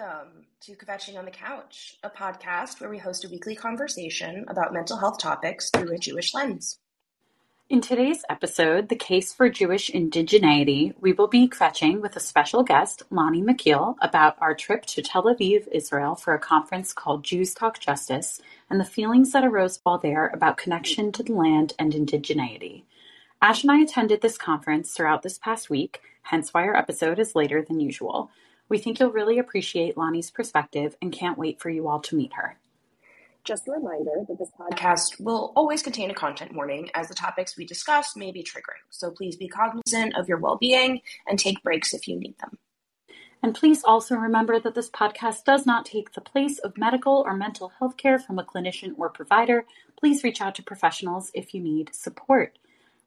welcome to Kvetching on the Couch, a podcast where we host a weekly conversation about mental health topics through a Jewish lens. In today's episode, The Case for Jewish Indigeneity, we will be kvetching with a special guest, Lani Mekeel, about our trip to Tel Aviv, Israel for a conference called Jews Talk Justice and the feelings that arose while there about connection to the land and indigeneity. Ash and I attended this conference throughout this past week, hence why our episode is later than usual. We think you'll really appreciate Lani's perspective and can't wait for you all to meet her. Just a reminder that this podcast will always contain a content warning as the topics we discuss may be triggering. So please be cognizant of your well being and take breaks if you need them. And please also remember that this podcast does not take the place of medical or mental health care from a clinician or provider. Please reach out to professionals if you need support.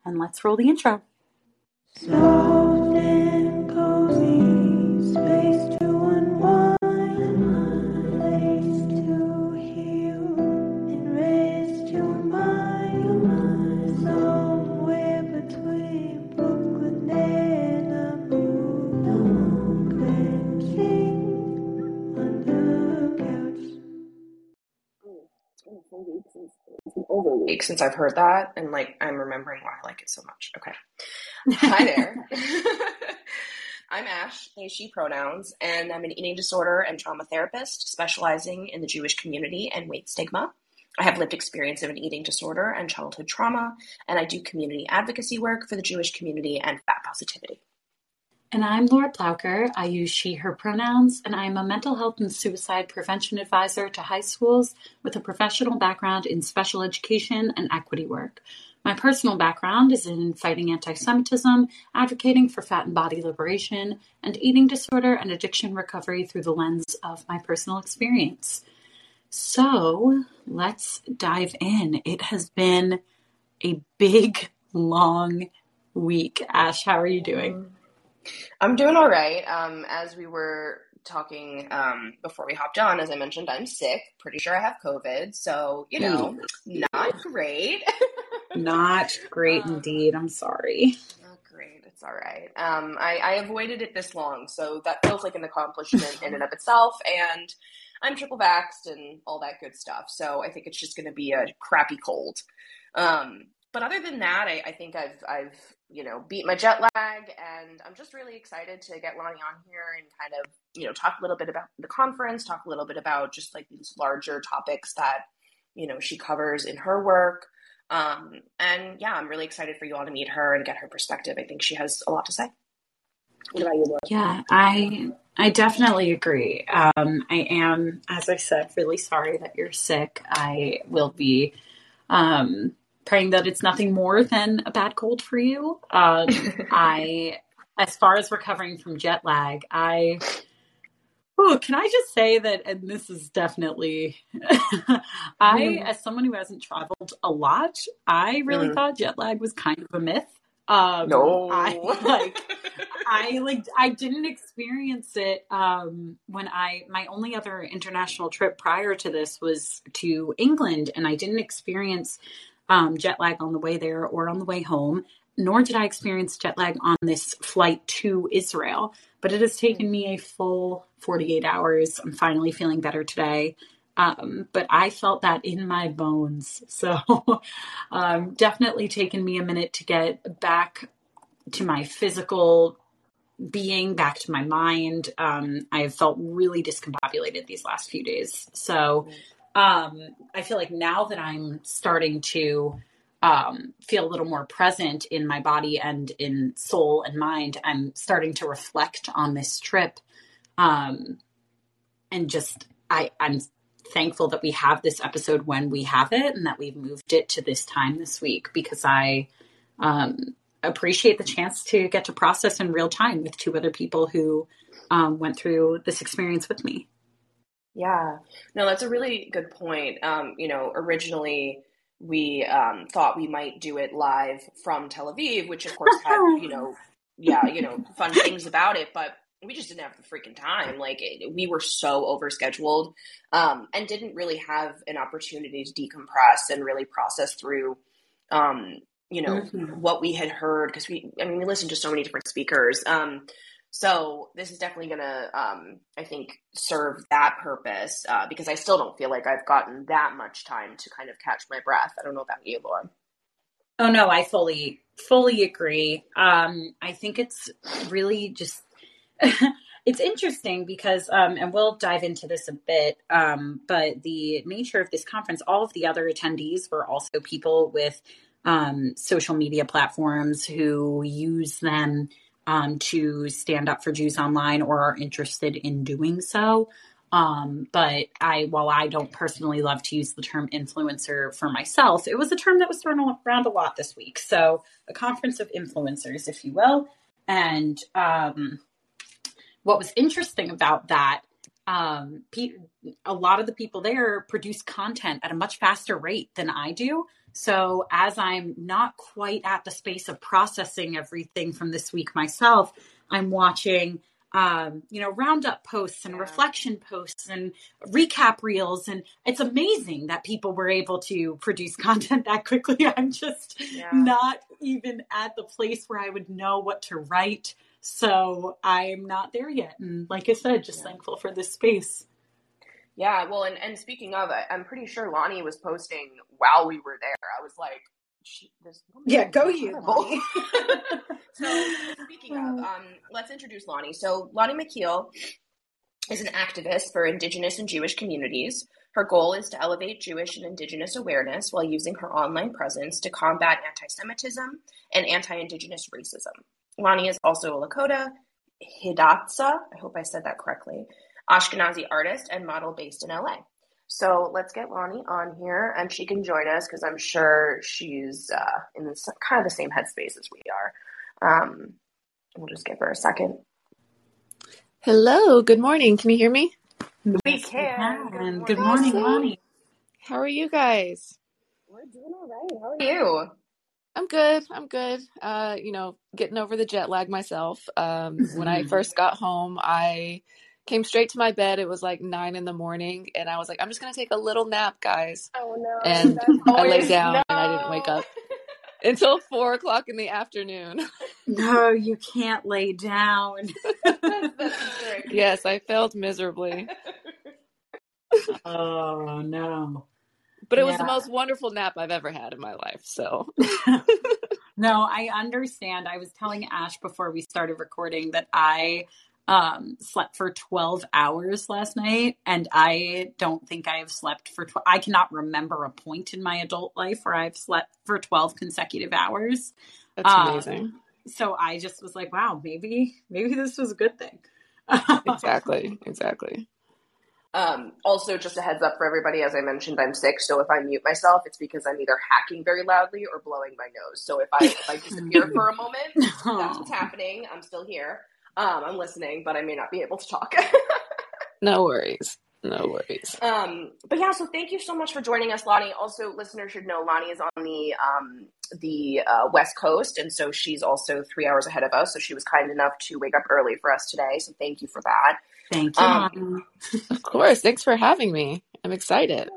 And let's roll the intro. Over week since I've heard that, and like I'm remembering why I like it so much. Okay. Hi there. I'm Ash, they, she pronouns, and I'm an eating disorder and trauma therapist specializing in the Jewish community and weight stigma. I have lived experience of an eating disorder and childhood trauma, and I do community advocacy work for the Jewish community and fat positivity. And I'm Laura Plauker. I use she, her pronouns, and I'm a mental health and suicide prevention advisor to high schools with a professional background in special education and equity work. My personal background is in fighting anti Semitism, advocating for fat and body liberation, and eating disorder and addiction recovery through the lens of my personal experience. So let's dive in. It has been a big, long week. Ash, how are you doing? Mm-hmm. I'm doing all right. Um, as we were talking um, before we hopped on, as I mentioned, I'm sick. Pretty sure I have COVID. So, you know, not great. not great um, indeed. I'm sorry. Not great. It's all right. Um, I, I avoided it this long. So that feels like an accomplishment in and of itself. And I'm triple vaxxed and all that good stuff. So I think it's just going to be a crappy cold. Um, but other than that, I, I, think I've I've you know beat my jet lag, and I'm just really excited to get Lani on here and kind of you know talk a little bit about the conference, talk a little bit about just like these larger topics that you know she covers in her work. Um, and yeah, I'm really excited for you all to meet her and get her perspective. I think she has a lot to say. Yeah, I I definitely agree. Um, I am, as I said, really sorry that you're sick. I will be um, praying that it's nothing more than a bad cold for you. Um, I, as far as recovering from jet lag, I, oh, can I just say that, and this is definitely, I, as someone who hasn't traveled a lot, I really mm. thought jet lag was kind of a myth. Um, no, I like, I like, I didn't experience it. Um, when I, my only other international trip prior to this was to England, and I didn't experience um, jet lag on the way there or on the way home, nor did I experience jet lag on this flight to Israel. But it has taken me a full 48 hours. I'm finally feeling better today. Um, but I felt that in my bones. So um, definitely taken me a minute to get back to my physical being, back to my mind. Um, I've felt really discombobulated these last few days. So um, I feel like now that I'm starting to um, feel a little more present in my body and in soul and mind, I'm starting to reflect on this trip. Um, and just, I, I'm thankful that we have this episode when we have it and that we've moved it to this time this week because I um, appreciate the chance to get to process in real time with two other people who um, went through this experience with me. Yeah, no, that's a really good point. Um, you know, originally we um, thought we might do it live from Tel Aviv, which of course had, you know, yeah, you know, fun things about it, but we just didn't have the freaking time. Like it, we were so overscheduled um, and didn't really have an opportunity to decompress and really process through, um, you know, mm-hmm. what we had heard because we, I mean, we listened to so many different speakers. Um, So this is definitely going to, um, I think, serve that purpose uh, because I still don't feel like I've gotten that much time to kind of catch my breath. I don't know about you, Laura. Oh no, I fully fully agree. Um, I think it's really just it's interesting because, um, and we'll dive into this a bit, um, but the nature of this conference, all of the other attendees were also people with um, social media platforms who use them um, to stand up for Jews online or are interested in doing so. Um, but I, while I don't personally love to use the term influencer for myself, it was a term that was thrown around a lot this week. So a conference of influencers, if you will. And um, what was interesting about that, um, a lot of the people there produce content at a much faster rate than I do. So as I'm not quite at the space of processing everything from this week myself, I'm watching um, you know, roundup posts and yeah. reflection posts and recap reels. And it's amazing that people were able to produce content that quickly. I'm just yeah. not even at the place where I would know what to write. So I'm not there yet. And like I said, just yeah. thankful for this space. Yeah, well, and, and speaking of, I'm pretty sure Lani was posting while we were there. I was like, yeah, go you. so speaking of, um, let's introduce Lani. So Lani Mekeel is an activist for Indigenous and Jewish communities. Her goal is to elevate Jewish and Indigenous awareness while using her online presence to combat anti Semitism and anti Indigenous racism. Lani is also a Lakota, Hidatsa, I hope I said that correctly, Ashkenazi artist and model based in LA. So let's get Lani on here and she can join us because I'm sure she's uh, in this, kind of the same headspace as we are. Um, we'll just give her a second. Hello, good morning. Can you hear me? We can. Good morning, good morning Lani. How are you guys? We're doing all right. How are you? I'm good. I'm good. Uh, you know, getting over the jet lag myself. Um, when I first got home, I came straight to my bed. It was like nine in the morning, and I was like, I'm just gonna take a little nap, guys. Oh no! And I lay down, no. and I didn't wake up until four o'clock in the afternoon. No, you can't lay down. yes, I failed miserably. oh no! But it yeah. was the most wonderful nap I've ever had in my life. So. no, I understand. I was telling Ash before we started recording that I um slept for 12 hours last night and i don't think i have slept for 12 i cannot remember a point in my adult life where i've slept for 12 consecutive hours that's um, amazing so i just was like wow maybe maybe this was a good thing exactly exactly um, also, just a heads up for everybody, as I mentioned, I'm sick, so if I mute myself, it's because I'm either hacking very loudly or blowing my nose. So if I if I disappear for a moment, that's what's happening. I'm still here. Um, I'm listening, but I may not be able to talk. no worries. No worries. Um, but yeah, so thank you so much for joining us, Lani. Also, listeners should know Lani is on the um, the uh, West Coast, and so she's also three hours ahead of us. So she was kind enough to wake up early for us today. So thank you for that. Thank you. Um, of course. Thanks for having me. I'm excited.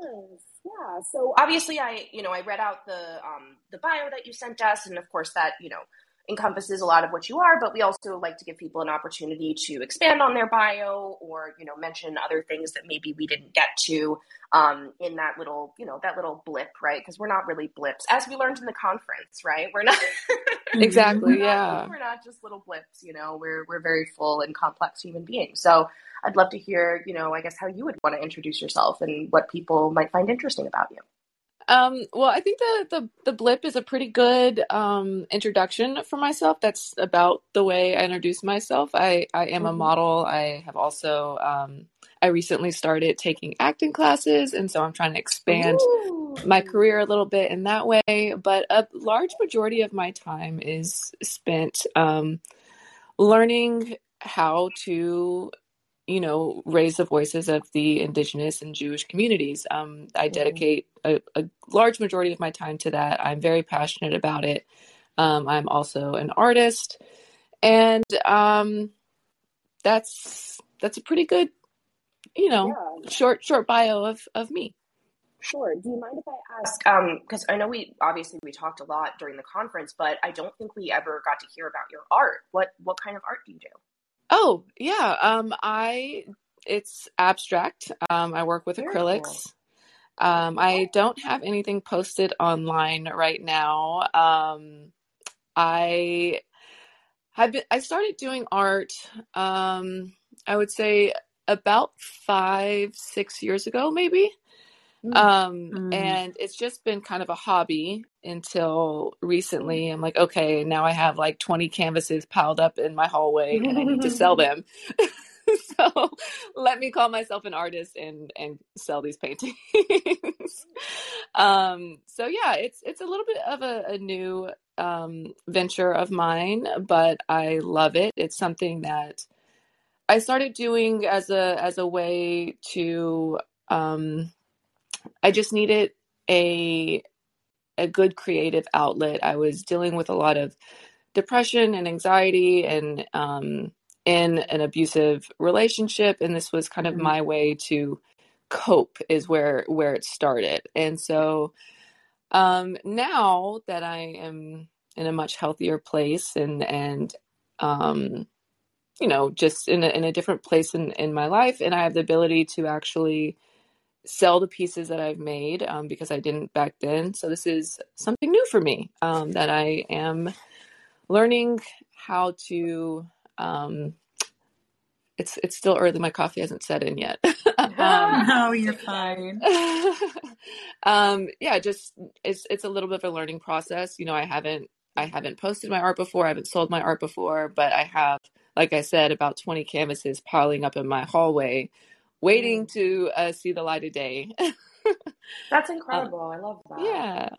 Yeah. So obviously, I you know I read out the um, the bio that you sent us, and of course that you know encompasses a lot of what you are, but we also like to give people an opportunity to expand on their bio or, you know, mention other things that maybe we didn't get to um, in that little, you know, that little blip, right? Because we're not really blips, as we learned in the conference, right? We're not exactly, we're yeah. We're not just little blips, you know. We're we're very full and complex human beings. So I'd love to hear, you know, I guess how you would want to introduce yourself and what people might find interesting about you. Um, well, I think the, the the blip is a pretty good um, introduction for myself. That's about the way I introduce myself. I I am mm-hmm. a model. I have also um, I recently started taking acting classes, and so I'm trying to expand Ooh. my career a little bit in that way. But a large majority of my time is spent um, learning how to you know, raise the voices of the indigenous and Jewish communities. Um, I mm-hmm. dedicate a, a, large majority of my time to that. I'm very passionate about it. Um, I'm also an artist, and um, that's that's a pretty good, you know, yeah. short short bio of of me. Sure. Do you mind if I ask? Because um, I know we obviously we talked a lot during the conference, but I don't think we ever got to hear about your art. What what kind of art do you do? Oh yeah, um, I it's abstract. Um, I work with Very acrylics. Cool. Um, I don't have anything posted online right now. Um, I have been, I started doing art. Um, I would say about five, six years ago, maybe. Mm. Um, mm. and it's just been kind of a hobby until recently. I'm like, okay, now I have like 20 canvases piled up in my hallway and I need to sell them. so let me call myself an artist and and sell these paintings. um, so yeah, it's it's a little bit of a, a new um, venture of mine, but I love it. It's something that I started doing as a as a way to um, I just needed a a good creative outlet. I was dealing with a lot of depression and anxiety and um, in an abusive relationship and this was kind of mm-hmm. my way to cope is where where it started. And so um, now that I am in a much healthier place and and um, you know just in a, in a different place in, in my life and I have the ability to actually sell the pieces that I've made um, because I didn't back then. So this is something new for me um, that I am learning how to. Um, it's it's still early. My coffee hasn't set in yet. um, no, you're fine. um, yeah, just it's it's a little bit of a learning process. You know, I haven't I haven't posted my art before. I haven't sold my art before, but I have, like I said, about 20 canvases piling up in my hallway waiting to uh, see the light of day. That's incredible. Uh, I love that. Yeah.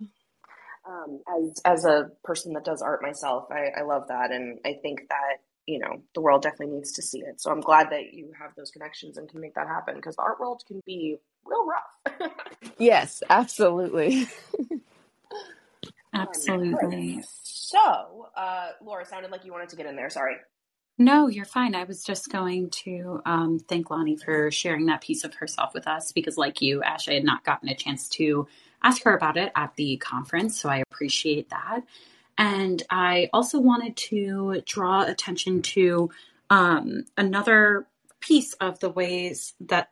Um, as as a person that does art myself, I, I love that, and I think that you know the world definitely needs to see it. So I'm glad that you have those connections and can make that happen because the art world can be real rough. yes, absolutely. absolutely. Um, so, uh, Laura, sounded like you wanted to get in there. Sorry. No, you're fine. I was just going to um, thank Lani for sharing that piece of herself with us because, like you, Ash, I had not gotten a chance to ask her about it at the conference. So I appreciate that. And I also wanted to draw attention to um, another piece of the ways that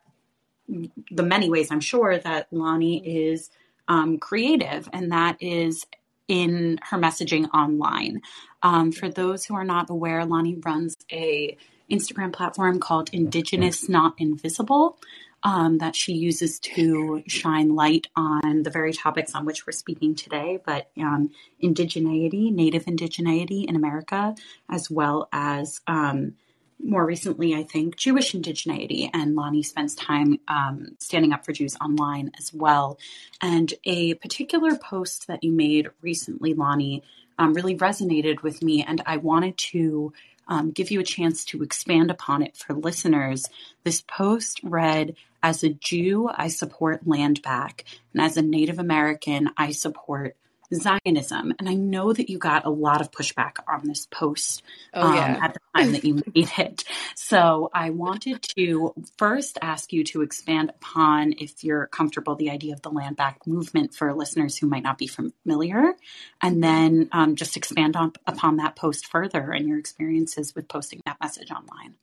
the many ways I'm sure that Lani is um, creative, and that is in her messaging online. Um, for those who are not aware, Lani runs a Instagram platform called Indigenous Not Invisible um, that she uses to shine light on the very topics on which we're speaking today, but um, indigeneity, native indigeneity in America, as well as um, more recently, I think, Jewish indigeneity. And Lani spends time um, standing up for Jews online as well. And a particular post that you made recently, Lani, um, really resonated with me. And I wanted to um, give you a chance to expand upon it for listeners. This post read As a Jew, I support land back. And as a Native American, I support Zionism. And I know that you got a lot of pushback on this post oh, yeah. um, at the time that you made it. So I wanted to first ask you to expand upon, if you're comfortable, the idea of the land back movement for listeners who might not be familiar, and then um, just expand on, upon that post further and your experiences with posting that message online.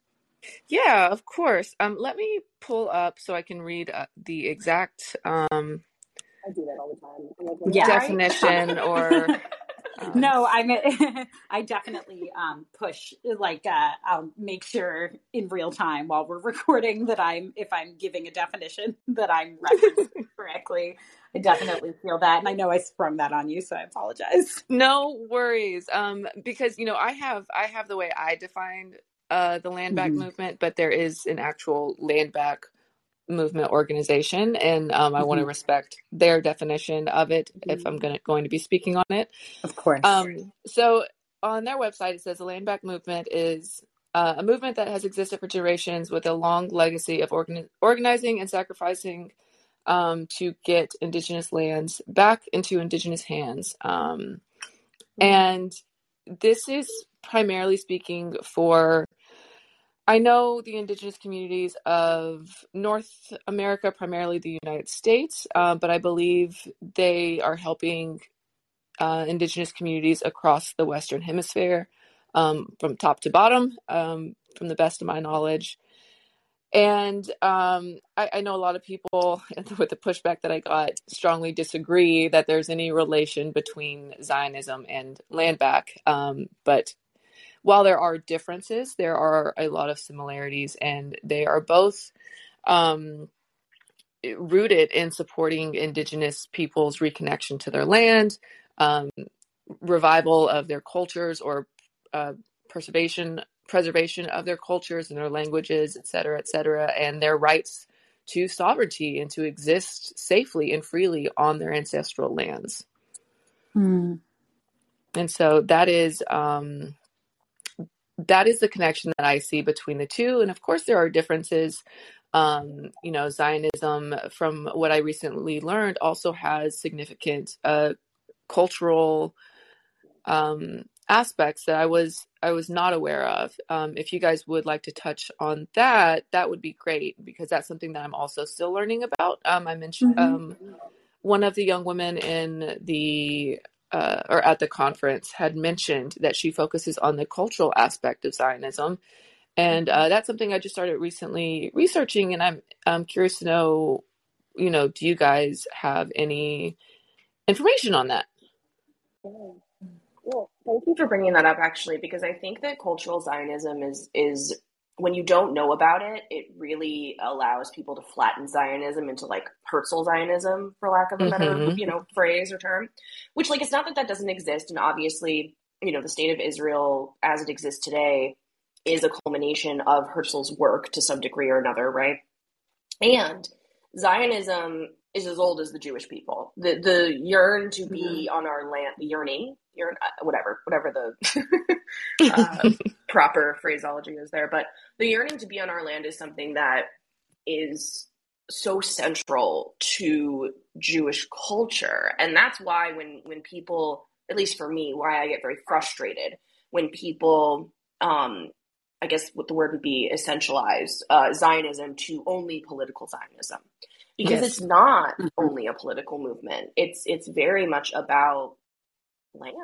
Yeah, of course. Um, let me pull up so I can read uh, the exact um, I do that all the time. Like, yeah. Definition or. Um, no, I mean, I definitely um, push like uh, I'll make sure in real time while we're recording that I'm if I'm giving a definition that I'm referencing correctly. I definitely feel that, and I know I sprung that on you, so I apologize. No worries, um, because you know I have I have the way I defined uh, the land back mm-hmm. movement, but there is an actual land back movement organization and um, i mm-hmm. want to respect their definition of it mm-hmm. if i'm gonna, going to be speaking on it of course um, so on their website it says the land back movement is uh, a movement that has existed for generations with a long legacy of organi- organizing and sacrificing um, to get indigenous lands back into indigenous hands um, mm-hmm. and this is primarily speaking for I know the indigenous communities of North America, primarily the United States, uh, but I believe they are helping uh, indigenous communities across the Western Hemisphere um, from top to bottom, um, from the best of my knowledge. And um, I, I, know a lot of people, with the pushback that I got, strongly disagree that there's any relation between Zionism and land back. Um, but while there are differences, there are a lot of similarities, and they are both um, rooted in supporting Indigenous peoples' reconnection to their land, um, revival of their cultures, or uh, preservation preservation of their cultures and their languages, et cetera, et cetera, and their rights to sovereignty and to exist safely and freely on their ancestral lands. Mm. And so that is um, that is the connection that I see between the two. And of course, there are differences. Um, you know, Zionism, from what I recently learned, also has significant uh, cultural um, aspects that I was I was not aware of. Um, if you guys would like to touch on that, that would be great because that's something that I'm also still learning about. Um, I mentioned mm-hmm. um, one of the young women in the uh, or at the conference had mentioned that she focuses on the cultural aspect of Zionism, and uh, that's something I just started recently researching, and I'm I'm curious to know, you know, do you guys have any information on that? Well, thank you for bringing that up, actually, because I think that cultural Zionism is is when you don't know about it, it really allows people to flatten Zionism into like Herzl Zionism, for lack of a better, mm-hmm. you know, phrase or term. Which, like, it's not that that doesn't exist, and obviously, you know, the state of Israel as it exists today is a culmination of Herzl's work to some degree or another, right? And Zionism is as old as the Jewish people. The the yearn to be mm-hmm. on our land, the yearning, yearn, uh, whatever, whatever the uh, proper phraseology is there. But the yearning to be on our land is something that is so central to Jewish culture, and that's why when when people, at least for me, why I get very frustrated when people um, I guess what the word would be essentialize uh, Zionism to only political Zionism because yes. it's not mm-hmm. only a political movement. It's it's very much about land.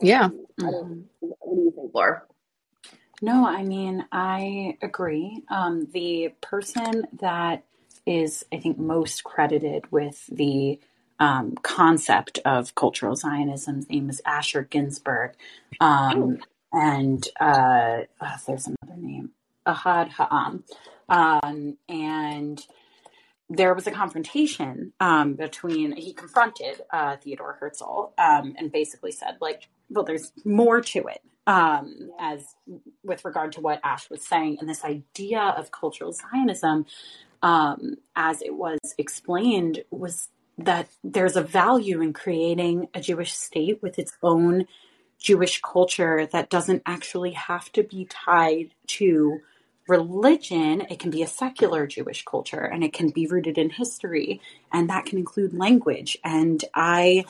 Yeah. Mm-hmm. What do you think, Laura? No, I mean I agree. Um, the person that is, I think, most credited with the um, concept of cultural Zionism's name is Asher Ginsburg. Um, and uh, oh, there's another name, Ahad Ha'am. Um, and there was a confrontation um, between he confronted uh, Theodore Herzl um, and basically said like, well, there's more to it um, as with regard to what Ash was saying, and this idea of cultural Zionism, um, as it was explained, was that there's a value in creating a Jewish state with its own Jewish culture that doesn't actually have to be tied to religion, it can be a secular Jewish culture and it can be rooted in history and that can include language. And I,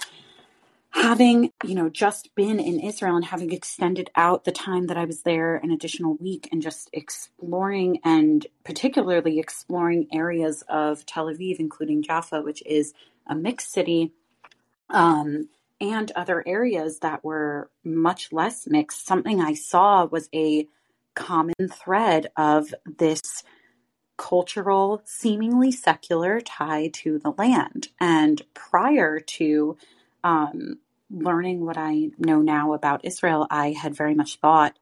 having, you know, just been in Israel and having extended out the time that I was there an additional week and just exploring and particularly exploring areas of Tel Aviv, including Jaffa, which is a mixed city. Um, and other areas that were much less mixed, something I saw was a common thread of this cultural, seemingly secular tie to the land. And prior to um, learning what I know now about Israel, I had very much thought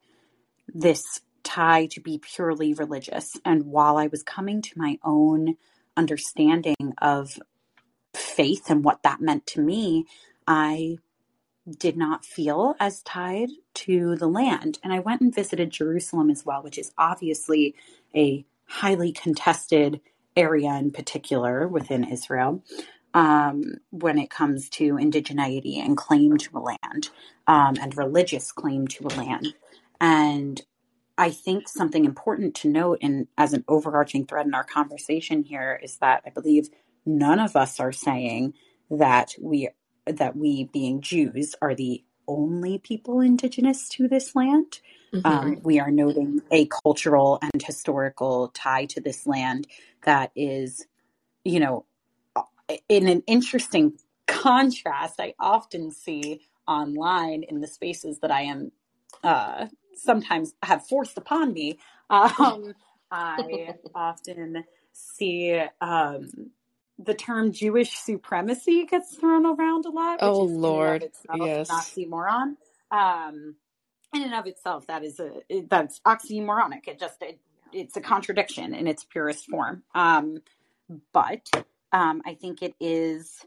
this tie to be purely religious. And while I was coming to my own understanding of faith and what that meant to me, I did not feel as tied to the land. And I went and visited Jerusalem as well, which is obviously a highly contested area in particular within Israel um, when it comes to indigeneity and claim to a land um, and religious claim to a land. And I think something important to note, and as an overarching thread in our conversation here, is that I believe none of us are saying that we that we being Jews are the only people indigenous to this land. Mm-hmm. Um, we are noting a cultural and historical tie to this land that is, you know, in an interesting contrast I often see online in the spaces that I am uh, sometimes have forced upon me, um, I often see um, the term Jewish supremacy gets thrown around a lot. oh Lord, yes, oxymoron. Um, in and of itself, that is a that's oxymoronic. It just it, it's a contradiction in its purest form. Um, but um, I think it is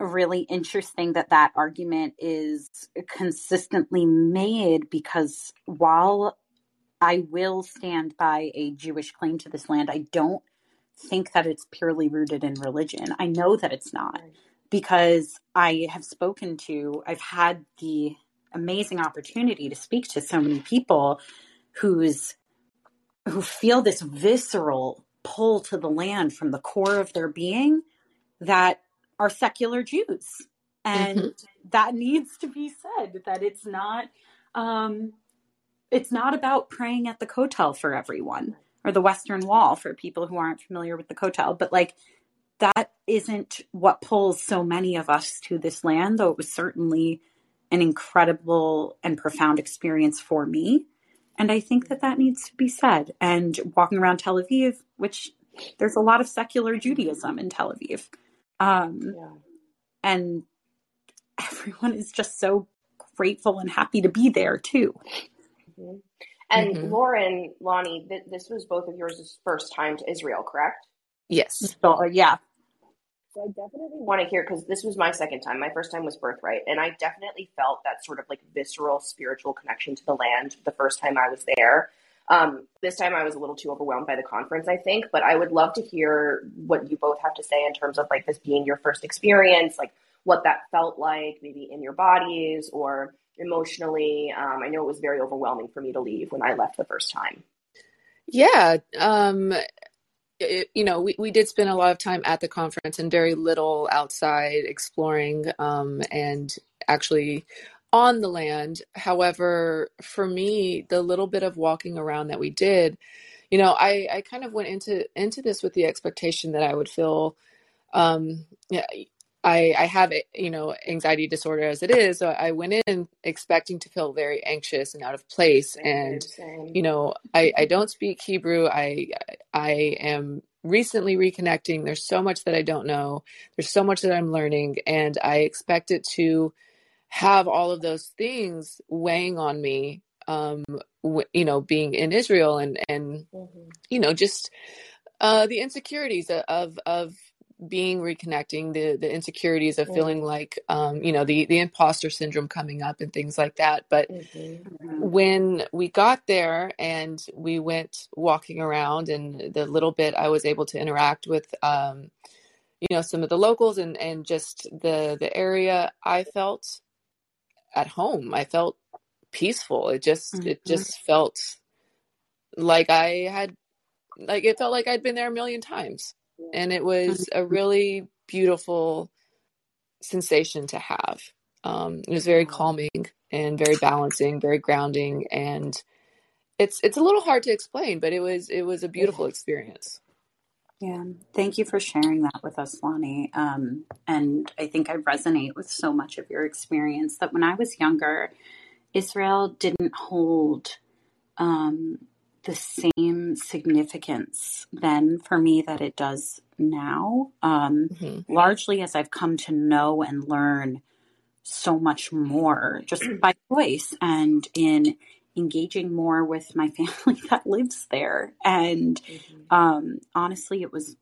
really interesting that that argument is consistently made because while I will stand by a Jewish claim to this land, I don't think that it's purely rooted in religion. I know that it's not because I have spoken to, I've had the amazing opportunity to speak to so many people who's who feel this visceral pull to the land from the core of their being that are secular Jews. And mm-hmm. that needs to be said that it's not um, it's not about praying at the Kotel for everyone or the Western Wall for people who aren't familiar with the Kotel, but like that isn't what pulls so many of us to this land, though it was certainly an incredible and profound experience for me. And I think that that needs to be said. And walking around Tel Aviv, which there's a lot of secular Judaism in Tel Aviv. Um, yeah. And everyone is just so grateful and happy to be there too. Mm-hmm. And mm-hmm. Lauren, Lani, th- this was both of yours' first time to Israel, correct? Yes. So, uh, yeah. So I definitely want to hear because this was my second time. My first time was birthright, and I definitely felt that sort of like visceral spiritual connection to the land the first time I was there. Um, this time I was a little too overwhelmed by the conference, I think, but I would love to hear what you both have to say in terms of like this being your first experience, like what that felt like, maybe in your bodies or emotionally. Um, I know it was very overwhelming for me to leave when I left the first time. Yeah. Um, it, you know, we, we did spend a lot of time at the conference and very little outside exploring um, and actually on the land. However, for me, the little bit of walking around that we did, you know, I, I kind of went into into this with the expectation that I would feel um, yeah, I, I have you know anxiety disorder as it is so i went in expecting to feel very anxious and out of place. And same. you know I, I don't speak hebrew. I i am recently reconnecting. There's so much that i don't know. There's so much that i'm learning. And i expect it to have all of those things weighing on me um w- you know being in israel and and mm-hmm. you know just uh the insecurities of of being reconnecting the the insecurities of feeling like um, you know the the imposter syndrome coming up and things like that. But mm-hmm. when we got there and we went walking around and the little bit i was able to interact with um, you know some of the locals and and just the the area i felt at home. I felt peaceful. It just mm-hmm. it just felt like i had like it felt like i'd been there a million times and it was a really beautiful sensation to have. Um, it was very calming and very balancing, very grounding, and it's it's a little hard to explain, but it was it was a beautiful experience. Yeah, thank you for sharing that with us, Lani. Um, and I think I resonate with so much of your experience that when I was younger, Israel didn't hold um, the same significance then for me that it does now. Um, mm-hmm. Largely as I've come to know and learn so much more just by choice and in engaging more with my family that lives there. And mm-hmm. um, honestly, it was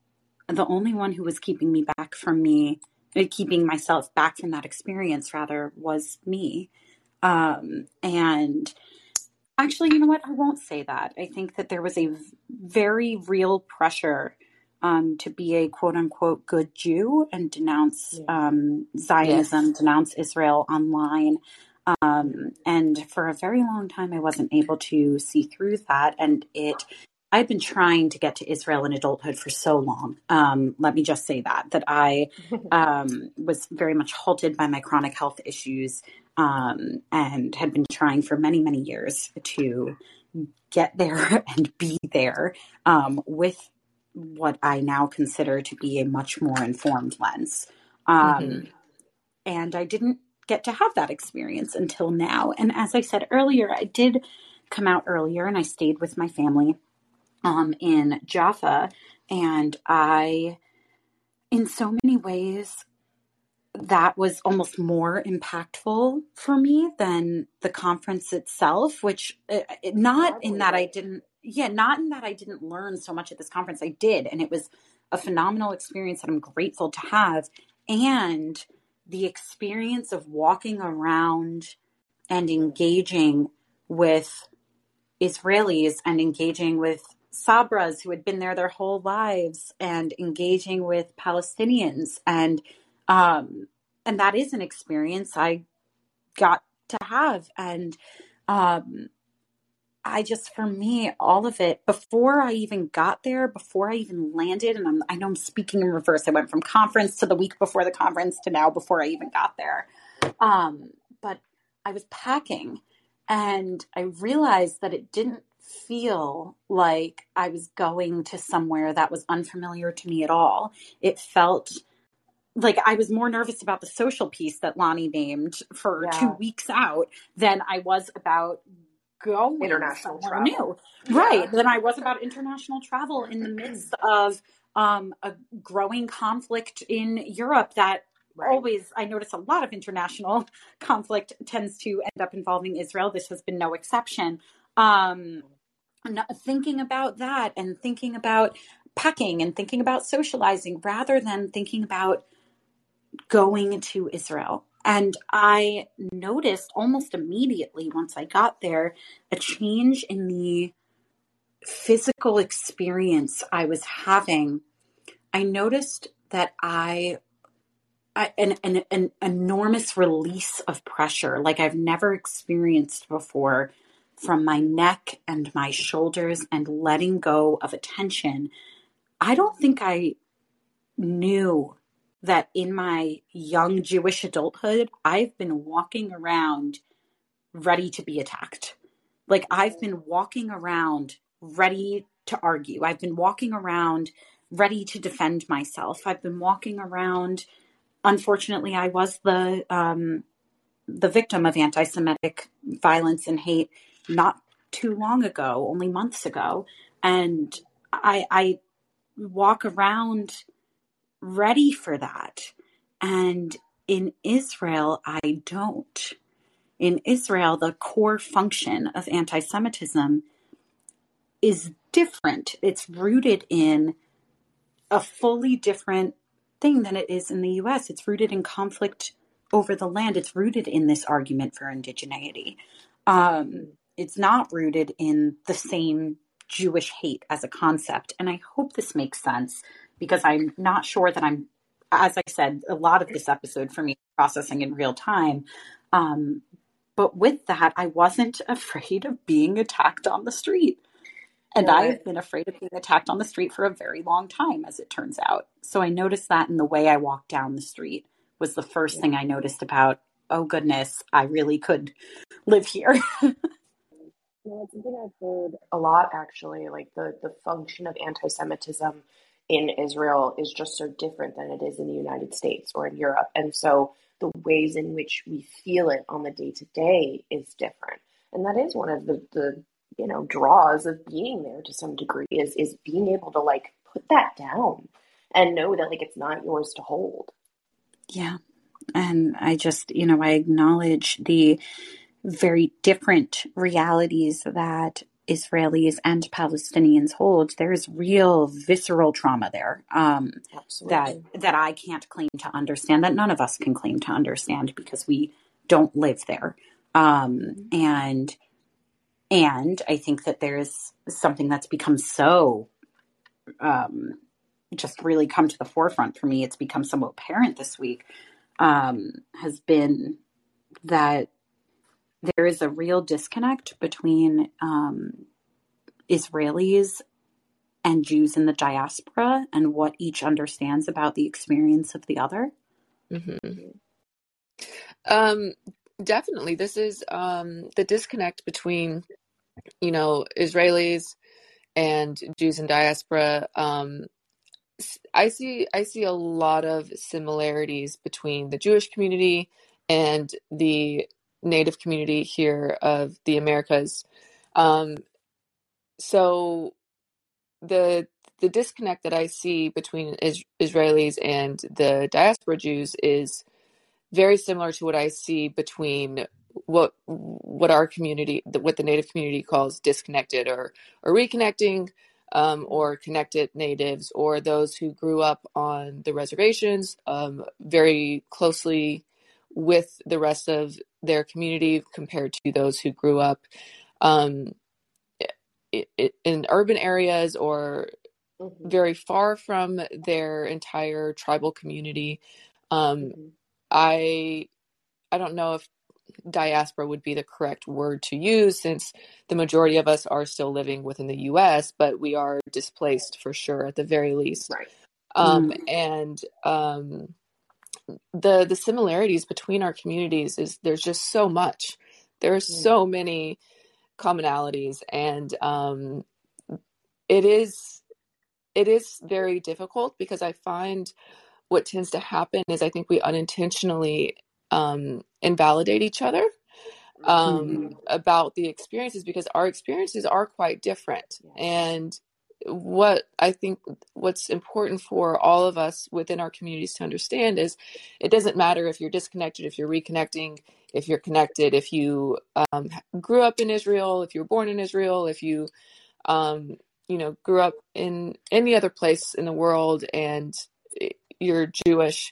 the only one who was keeping me back from me, uh, keeping myself back from that experience, rather, was me. Um, and Actually, you know what? I won't say that. I think that there was a very real pressure um, to be a quote unquote good Jew and denounce um, Zionism, yes. denounce Israel online. Um, and for a very long time, I wasn't able to see through that. And it, I've been trying to get to Israel in adulthood for so long. Um, let me just say that, that I um, was very much halted by my chronic health issues um, and had been trying for many, many years to get there and be there um, with what I now consider to be a much more informed lens. Um, mm-hmm. And I didn't get to have that experience until now. And as I said earlier, I did come out earlier and I stayed with my family um, in Jaffa. And I, in so many ways, that was almost more impactful for me than the conference itself, which uh, not in that I didn't, yeah, not in that I didn't learn so much at this conference. I did. And it was a phenomenal experience that I'm grateful to have. And the experience of walking around and engaging with Israelis and engaging with Sabras who had been there their whole lives and engaging with Palestinians and um, and that is an experience I got to have. And um, I just for me all of it before I even got there before I even landed and I'm, I know I'm speaking in reverse. I went from conference to the week before the conference to now before I even got there. Um, but I was packing and I realized that it didn't feel like I was going to somewhere that was unfamiliar to me at all. It felt like I was more nervous about the social piece that Lani named for yeah. two weeks out than I was about going international travel. new. Yeah. Right. Than I was about international travel in the midst of um, a growing conflict in Europe that Right. always i notice a lot of international conflict tends to end up involving israel this has been no exception um thinking about that and thinking about packing and thinking about socializing rather than thinking about going to israel and i noticed almost immediately once i got there a change in the physical experience i was having i noticed that i an, an, an enormous release of pressure like I've never experienced before from my neck and my shoulders and letting go of attention. I don't think I knew that in my young Jewish adulthood, I've been walking around ready to be attacked. Like I've been walking around ready to argue. I've been walking around ready to defend myself. I've been walking around unfortunately, I was the um, the victim of anti-Semitic violence and hate not too long ago, only months ago, and I, I walk around ready for that. And in Israel, I don't. In Israel, the core function of anti Semitism is different. It's rooted in a fully different thing than it is in the US. It's rooted in conflict over the land, it's rooted in this argument for indigeneity. Um, it's not rooted in the same Jewish hate as a concept. And I hope this makes sense because I'm not sure that I'm, as I said, a lot of this episode for me processing in real time. Um, but with that, I wasn't afraid of being attacked on the street. And I have been afraid of being attacked on the street for a very long time, as it turns out. So I noticed that in the way I walked down the street was the first yeah. thing I noticed about, oh goodness, I really could live here. No, it's something I've heard a lot actually. Like the, the function of anti Semitism in Israel is just so different than it is in the United States or in Europe. And so the ways in which we feel it on the day to day is different. And that is one of the, the you know draws of being there to some degree is is being able to like put that down and know that like it's not yours to hold yeah and i just you know i acknowledge the very different realities that Israelis and Palestinians hold, there's real visceral trauma there um, that that I can't claim to understand. That none of us can claim to understand because we don't live there. Um, mm-hmm. and and I think that there's something that's become so um, just really come to the forefront for me. It's become somewhat apparent this week. Um, has been that there is a real disconnect between um, Israelis and Jews in the diaspora and what each understands about the experience of the other. Mm-hmm. Um, definitely, this is um, the disconnect between you know, Israelis and Jews in diaspora, um, I see I see a lot of similarities between the Jewish community and the native community here of the Americas. Um, so the the disconnect that I see between is- Israelis and the diaspora Jews is very similar to what I see between what what our community what the native community calls disconnected or or reconnecting um, or connected natives or those who grew up on the reservations um, very closely with the rest of their community compared to those who grew up um, in urban areas or mm-hmm. very far from their entire tribal community. Um, mm-hmm. I I don't know if diaspora would be the correct word to use since the majority of us are still living within the US, but we are displaced for sure at the very least. Right. Um, mm. And um, the the similarities between our communities is there's just so much. There are mm. so many commonalities, and um, it is it is very difficult because I find what tends to happen is I think we unintentionally um, invalidate each other um, mm-hmm. about the experiences because our experiences are quite different. Yes. And what I think what's important for all of us within our communities to understand is it doesn't matter if you're disconnected, if you're reconnecting, if you're connected, if you um, grew up in Israel, if you were born in Israel, if you um, you know grew up in any other place in the world and you're Jewish,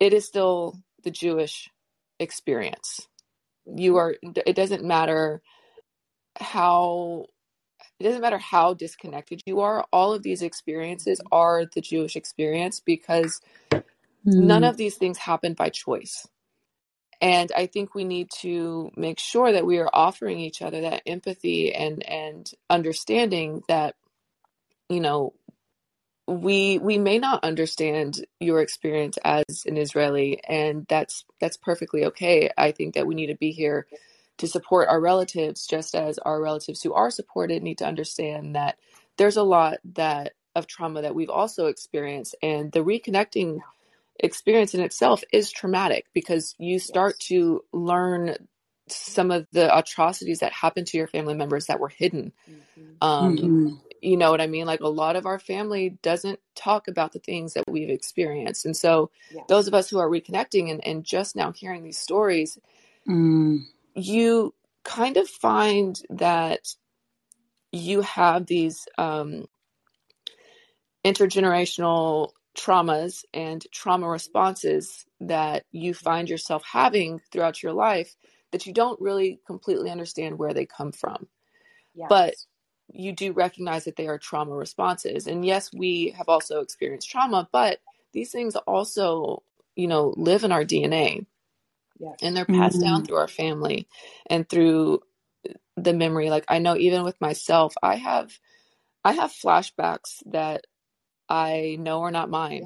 it is still the Jewish experience. You are, it doesn't matter how, it doesn't matter how disconnected you are. All of these experiences are the Jewish experience because mm. none of these things happen by choice. And I think we need to make sure that we are offering each other that empathy and, and understanding that, you know, we we may not understand your experience as an Israeli, and that's that's perfectly okay. I think that we need to be here to support our relatives, just as our relatives who are supported need to understand that there's a lot that of trauma that we've also experienced, and the reconnecting experience in itself is traumatic because you start yes. to learn some of the atrocities that happened to your family members that were hidden. Mm-hmm. Um, mm-hmm you know what I mean? Like a lot of our family doesn't talk about the things that we've experienced. And so yes. those of us who are reconnecting and, and just now hearing these stories, mm. You kind of find that you have these um, intergenerational traumas and trauma responses that you find yourself having throughout your life that you don't really completely understand where they come from. Yes. But you do recognize that they are trauma responses. And yes, we have also experienced trauma, but these things also, you know, live in our DNA. Yes. And they're passed mm-hmm. down through our family and through the memory. Like I know even with myself, I have I have flashbacks that I know are not mine.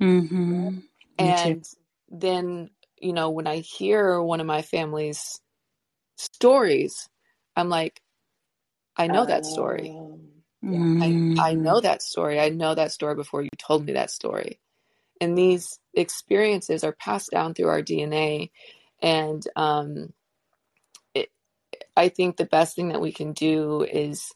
Mm-hmm. And then, you know, when I hear one of my family's stories, I'm like, I know that story. Mm. I, I know that story. I know that story before you told me that story. And these experiences are passed down through our DNA. And um, it, I think the best thing that we can do is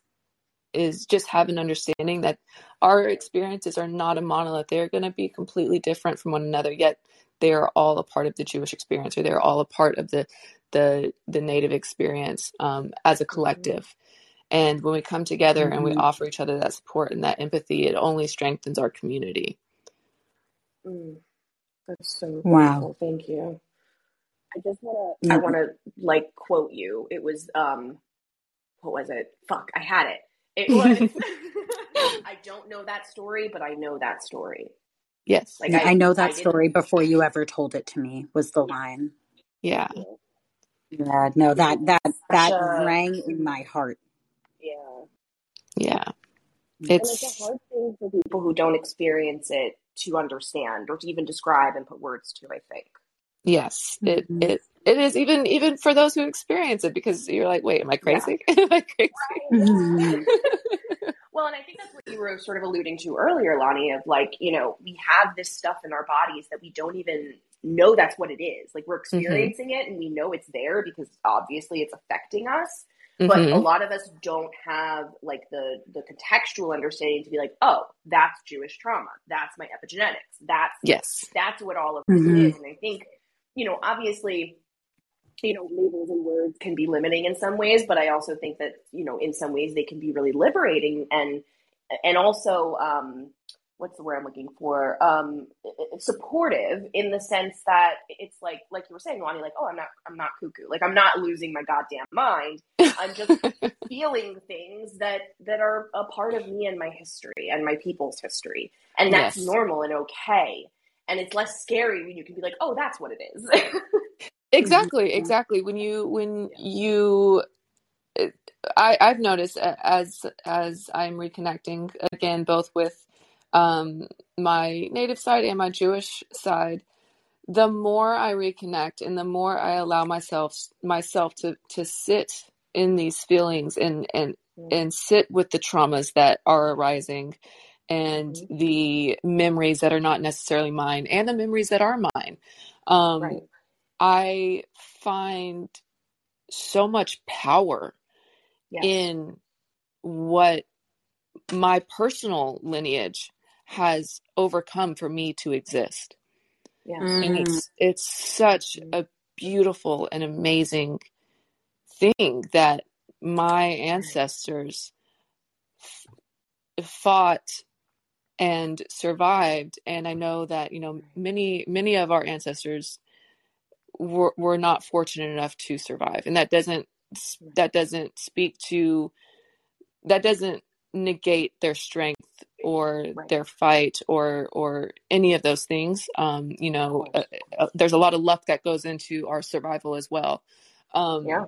is just have an understanding that our experiences are not a monolith. They're going to be completely different from one another. Yet they are all a part of the Jewish experience, or they're all a part of the the the Native experience um, as a collective. And when we come together mm-hmm. and we mm-hmm. offer each other that support and that empathy, it only strengthens our community. Mm. That's so wow. Thank you. I just want to, mm-hmm. I want to like quote you. It was, um, what was it? Fuck, I had it. It was, I don't know that story, but I know that story. Yes. Like I, I know that I story before you ever told it to me was the line. Yeah. Yeah, no, that, that, that a, rang in my heart. Yeah. Yeah. It's, it's a hard thing for people who don't experience it to understand or to even describe and put words to, I think. Yes. It mm-hmm. it it is even even for those who experience it because you're like, wait, am I crazy? Yeah. am I crazy? Right. Mm-hmm. well, and I think that's what you were sort of alluding to earlier, Lani, of like, you know, we have this stuff in our bodies that we don't even know that's what it is. Like we're mm-hmm. experiencing mm-hmm. it and we know it's there because obviously it's affecting us. Mm-hmm. But a mm-hmm. lot of us don't have like the the contextual understanding to be like, oh, that's Jewish trauma. That's my epigenetics. That's yes. That's what all of this mm-hmm. is. And I think, you know, obviously, you know, labels and words can be limiting in some ways, but I also think that, you know, in some ways they can be really liberating and and also um what's the word I'm looking for? Um, supportive in the sense that it's like, like you were saying, Lani, like, oh, I'm not, I'm not cuckoo. Like, I'm not losing my goddamn mind. I'm just feeling things that that are a part of me and my history and my people's history, and that's yes. normal and okay. And it's less scary when you can be like, oh, that's what it is. exactly, exactly. When you when you I, I've noticed as as I'm reconnecting again, both with um, my native side and my Jewish side, the more I reconnect and the more I allow myself myself to to sit in these feelings and and mm-hmm. and sit with the traumas that are arising and mm-hmm. the memories that are not necessarily mine and the memories that are mine. Um, right. I find so much power yes. in what my personal lineage has overcome for me to exist. Yeah. Mm. And it's it's such mm. a beautiful and amazing thing that my ancestors f- fought and survived and I know that you know many many of our ancestors were were not fortunate enough to survive and that doesn't that doesn't speak to that doesn't negate their strength or right. their fight or or any of those things um you know uh, uh, there's a lot of luck that goes into our survival as well um yeah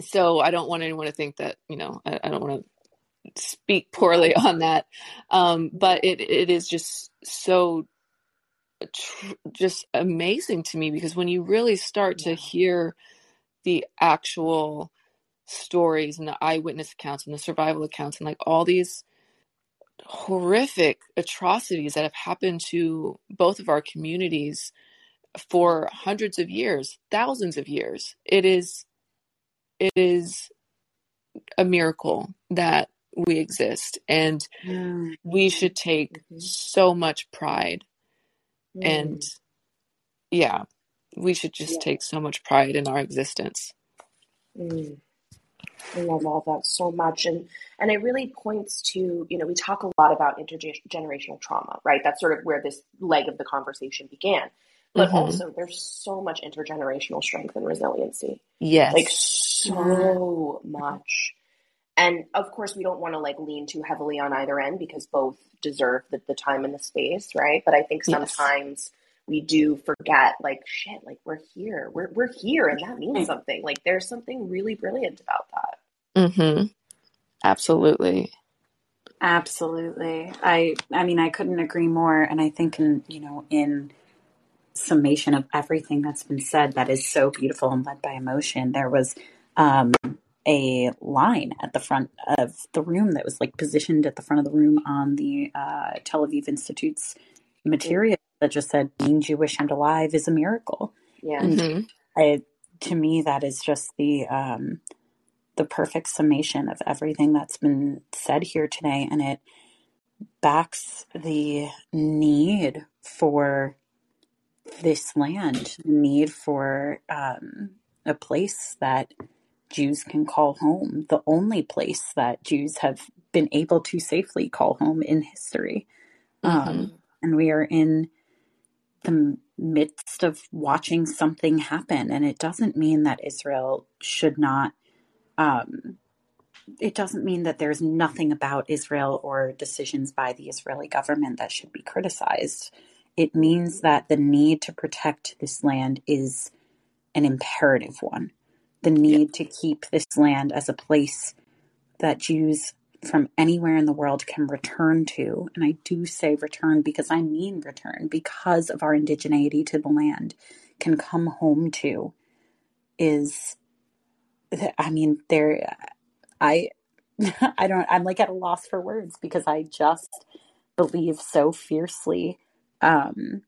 so i don't want anyone to think that you know i, I don't want to speak poorly on that um but it it is just so tr- just amazing to me because when you really start yeah. to hear the actual stories and the eyewitness accounts and the survival accounts and like all these horrific atrocities that have happened to both of our communities for hundreds of years, thousands of years. It is it is a miracle that we exist and we should take mm-hmm. so much pride mm. and yeah we should just yeah. take so much pride in our existence mm. I love all that so much. And and it really points to, you know, we talk a lot about intergenerational trauma, right? That's sort of where this leg of the conversation began. But mm-hmm. also there's so much intergenerational strength and resiliency. Yes. Like so much. And of course we don't want to like lean too heavily on either end because both deserve the, the time and the space, right? But I think sometimes yes we do forget like shit like we're here. We're, we're here and that means something. Like there's something really brilliant about that. Mm-hmm. Absolutely. Absolutely. I i mean i couldn't agree more and i think in you know in summation of everything that's been said that is so beautiful and led by emotion there was um a line at the front of the room that was like positioned at the front of the room on the uh, Tel Aviv Institute's material that just said being Jewish and alive is a miracle. Yeah. Mm-hmm. I, to me, that is just the um, the perfect summation of everything that's been said here today, and it backs the need for this land, the need for um, a place that Jews can call home, the only place that Jews have been able to safely call home in history. Mm-hmm. Um, and we are in the midst of watching something happen. And it doesn't mean that Israel should not, um, it doesn't mean that there's nothing about Israel or decisions by the Israeli government that should be criticized. It means that the need to protect this land is an imperative one. The need yeah. to keep this land as a place that Jews from anywhere in the world can return to. And I do say return because I mean return because of our indigeneity to the land can come home to is I mean there I I don't I'm like at a loss for words because I just believe so fiercely um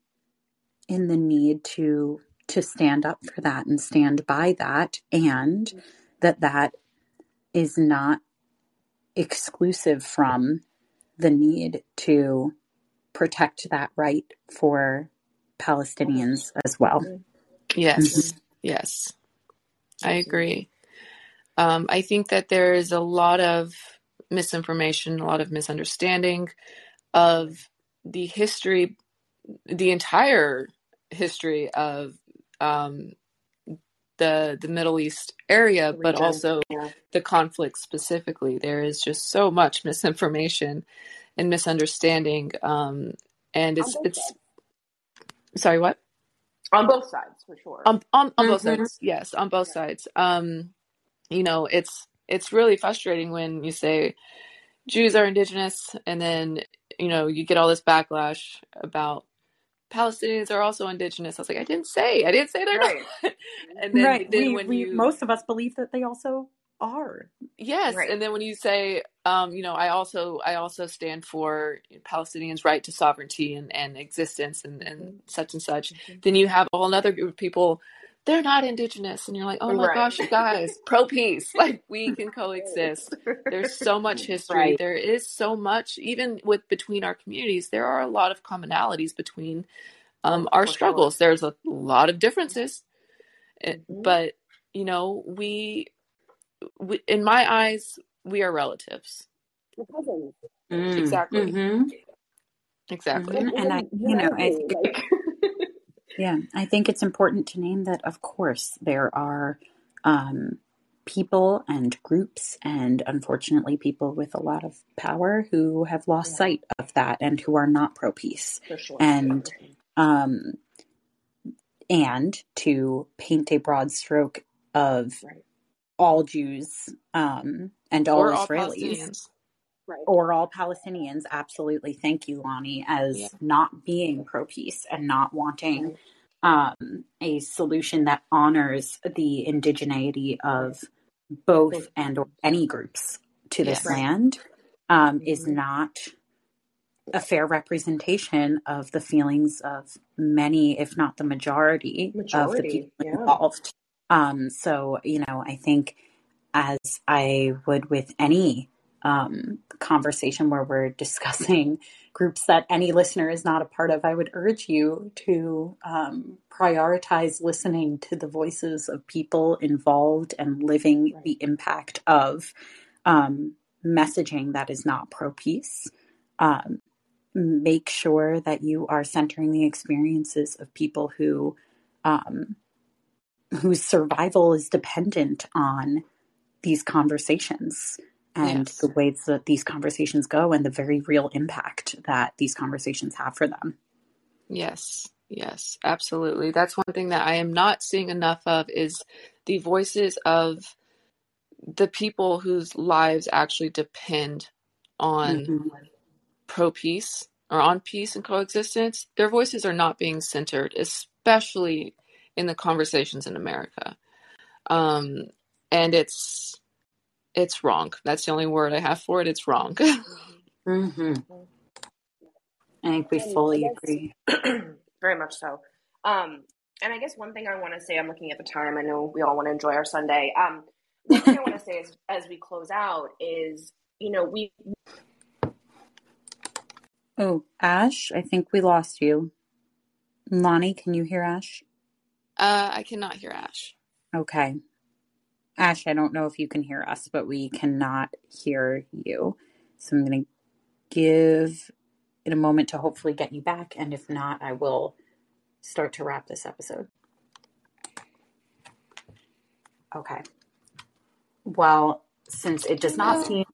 in the need to to stand up for that and stand by that and that that is not exclusive from the need to protect that right for Palestinians as well. Yes, mm-hmm. yes, I agree. Um, I think that there is a lot of misinformation, a lot of misunderstanding of the history, the entire history of um, the the Middle East area, but also yeah. the conflict specifically. There is just so much misinformation and misunderstanding, um, and it's it's. Sides. Sorry, what? On both sides, for sure. On on, on mm-hmm. both sides, yes, on both yeah. sides. Um, you know, it's it's really frustrating when you say Jews are indigenous, and then you know you get all this backlash about Palestinians are also indigenous. I was like, I didn't say, I didn't say they're right. not. and then, right. then we, when we, you, most of us believe that they also are. Yes, right. and then when you say, um, you know, I also, I also stand for Palestinians' right to sovereignty and, and existence and, and mm-hmm. such and such, mm-hmm. then you have a whole other group of people. They're not indigenous, and you're like, oh my right. gosh, you guys, pro peace, like we can coexist. There's so much history. There is so much, even with between our communities, there are a lot of commonalities between um, our struggles. Sure. There's a lot of differences, eh, mm-hmm. but you know, we, we, in my eyes, we are relatives. Mm. Exactly. Mm-hmm. Exactly. Mm-hmm. And I, you know, I think, yeah, I think it's important to name that. Of course, there are. Um, people and groups and unfortunately people with a lot of power who have lost yeah. sight of that and who are not pro peace sure. and um, and to paint a broad stroke of right. all Jews um, and all or Israelis. All right. Or all Palestinians, absolutely. Thank you, Lani, as yeah. not being pro peace and not wanting um, a solution that honors the indigeneity of both and or any groups to this yes. land um, is mm-hmm. not a fair representation of the feelings of many, if not the majority, majority of the people yeah. involved. Um, so, you know, I think as I would with any um, conversation where we're discussing groups that any listener is not a part of, I would urge you to um, prioritize listening to the voices of people involved and living right. the impact of um, messaging that is not pro peace. Um, make sure that you are centering the experiences of people who um, whose survival is dependent on these conversations and yes. the ways that these conversations go and the very real impact that these conversations have for them. Yes. Yes, absolutely. That's one thing that I am not seeing enough of is the voices of the people whose lives actually depend on mm-hmm pro peace or on peace and coexistence, their voices are not being centered, especially in the conversations in America. Um, and it's it's wrong. That's the only word I have for it. It's wrong. mm-hmm. I think we fully agree. Very much so. Um, and I guess one thing I want to say, I'm looking at the time. I know we all want to enjoy our Sunday. Um, one thing I want to say is, as we close out is, you know, we Oh, Ash, I think we lost you. Lani, can you hear Ash? Uh, I cannot hear Ash. Okay. Ash, I don't know if you can hear us, but we cannot hear you. So I'm going to give it a moment to hopefully get you back. And if not, I will start to wrap this episode. Okay. Well, since it does not seem.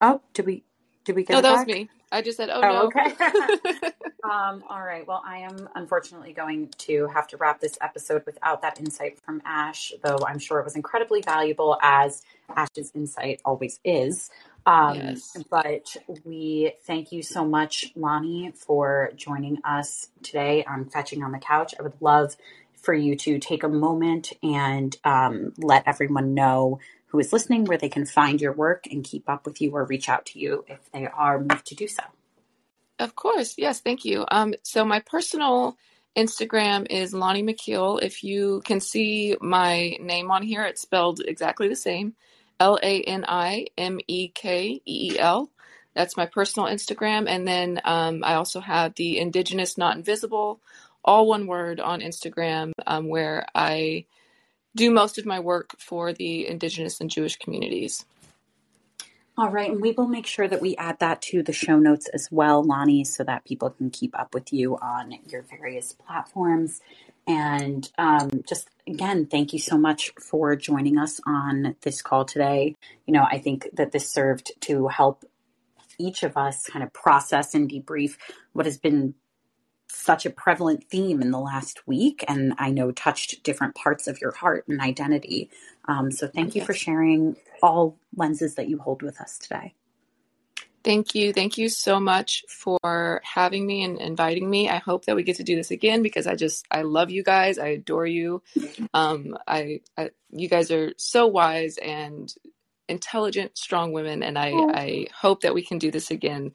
Oh, did we? Did we get? No, that back? was me. I just said, oh, oh no. Okay. um, all right. Well, I am unfortunately going to have to wrap this episode without that insight from Ash, though I'm sure it was incredibly valuable as Ash's insight always is. Um, yes. But we thank you so much, Lani, for joining us today on Kvetching on the Couch. I would love for you to take a moment and um, let everyone know who is listening where they can find your work and keep up with you or reach out to you if they are moved to do so. Of course. Yes. Thank you. Um, so my personal Instagram is Lani Mekeel. If you can see my name on here, it's spelled exactly the same L A N I M E K E E L. That's my personal Instagram. And then um, I also have the Indigenous Not Invisible, all one word on Instagram, um, where I do most of my work for the Indigenous and Jewish communities. All right, and we will make sure that we add that to the show notes as well, Lani, so that people can keep up with you on your various platforms. And um, just again, thank you so much for joining us on this call today. You know, I think that this served to help each of us kind of process and debrief what has been such a prevalent theme in the last week and I know touched different parts of your heart and identity. Um, so thank you for sharing all lenses that you hold with us today. Thank you. Thank you so much for having me and inviting me. I hope that we get to do this again because I just I love you guys. I adore you. Um, I, I you guys are so wise and intelligent, strong women, and I I hope that we can do this again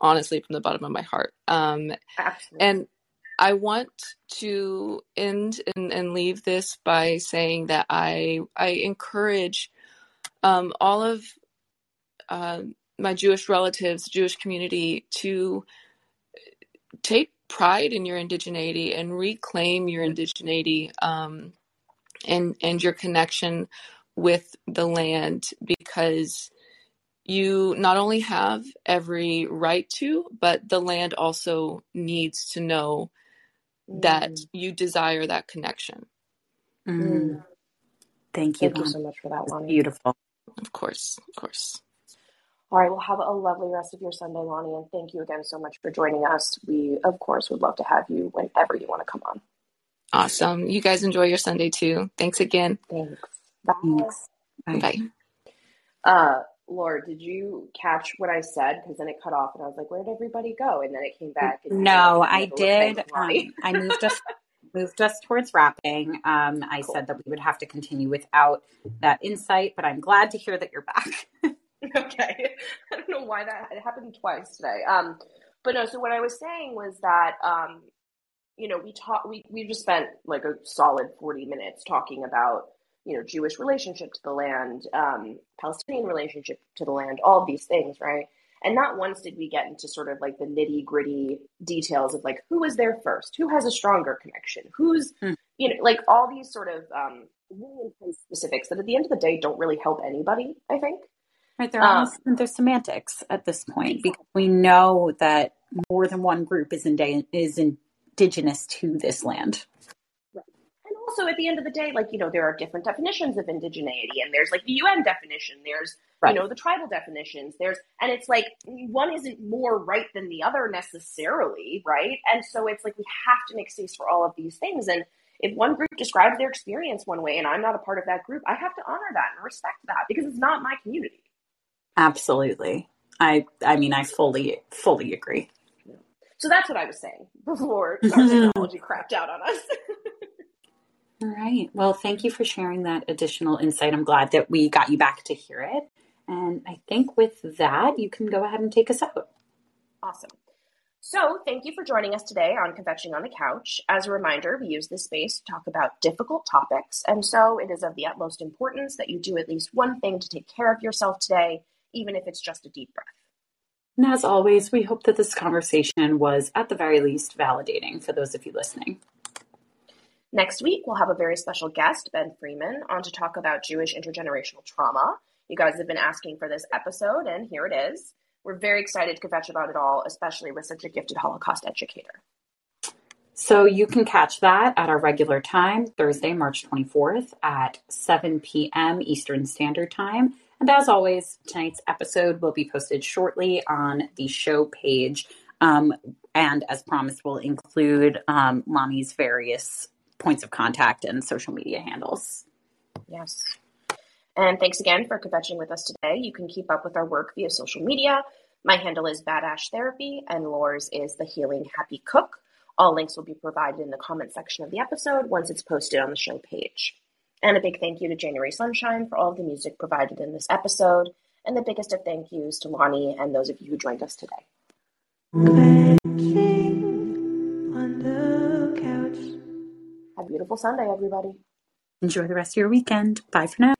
honestly from the bottom of my heart. Um, and I want to end and, and, leave this by saying that I I encourage um, all of uh, my Jewish relatives, Jewish community, to take pride in your indigeneity and reclaim your indigeneity um, and and your connection with the land because you not only have every right to, but the land also needs to know mm. that you desire that connection. Mm. mm. Thank you. Thank you so much for that, Lani. Beautiful. Of course, of course. All right, well, have a lovely rest of your Sunday, Lani, and thank you again so much for joining us. We, of course, would love to have you whenever you want to come on. Awesome. You guys enjoy your Sunday too. Thanks again. Thanks. Bye. Bye. Bye. Uh, Laura, did you catch what I said? Because then it cut off, and I was like, "Where did everybody go?" And then it came back. no, I did. Um, I moved us moved us towards wrapping. Um, I cool. said that we would have to continue without that insight, but I'm glad to hear that you're back. okay, I don't know why that it happened twice today. Um, but no. So what I was saying was that um, you know, we talked. We we just spent like a solid 40 minutes talking about you know, Jewish relationship to the land, um, Palestinian relationship to the land, all of these things, right? And not once did we get into sort of like the nitty gritty details of like who was there first, who has a stronger connection, who's, mm. you know, like all these sort of um, really intense specifics that at the end of the day don't really help anybody, I think. Right, they're um, almost, they're semantics at this point because we know that more than one group is in, is indigenous to this land also at the end of the day, like, you know, there are different definitions of indigeneity and there's like the UN definition, there's, right. you know, the tribal definitions, there's, and it's like one isn't more right than the other necessarily, right? And so it's like we have to make space for all of these things. And if one group describes their experience one way and I'm not a part of that group, I have to honor that and respect that because it's not my community. Absolutely. I I mean I fully fully agree. So that's what I was saying before our technology crapped out on us. All right. Well, thank you for sharing that additional insight. I'm glad that we got you back to hear it. And I think with that, you can go ahead and take us out. Awesome. So, thank you for joining us today on Confessing on the Couch. As a reminder, we use this space to talk about difficult topics, and so it is of the utmost importance that you do at least one thing to take care of yourself today, even if it's just a deep breath. And as always, we hope that this conversation was, at the very least, validating for those of you listening. Next week, we'll have a very special guest, Ben Freeman, on to talk about Jewish intergenerational trauma. You guys have been asking for this episode, and here it is. We're very excited to kvetch about it all, especially with such a gifted Holocaust educator. So you can catch that at our regular time, Thursday, March 24th at 7 p.m. Eastern Standard Time. And as always, tonight's episode will be posted shortly on the show page. Um, and as promised, we'll include um, various points of contact and social media handles. Yes. And thanks again for kvetching with us today. You can keep up with our work via social media. My handle is Badash Therapy, and Laura's is The Healing Happy Cook. All links will be provided in the comment section of the episode once it's posted on the show page. And a big thank you to January Sunshine for all of the music provided in this episode, and the biggest of thank yous to Lani and those of you who joined us today. Beautiful Sunday, everybody. Enjoy the rest of your weekend. Bye for now.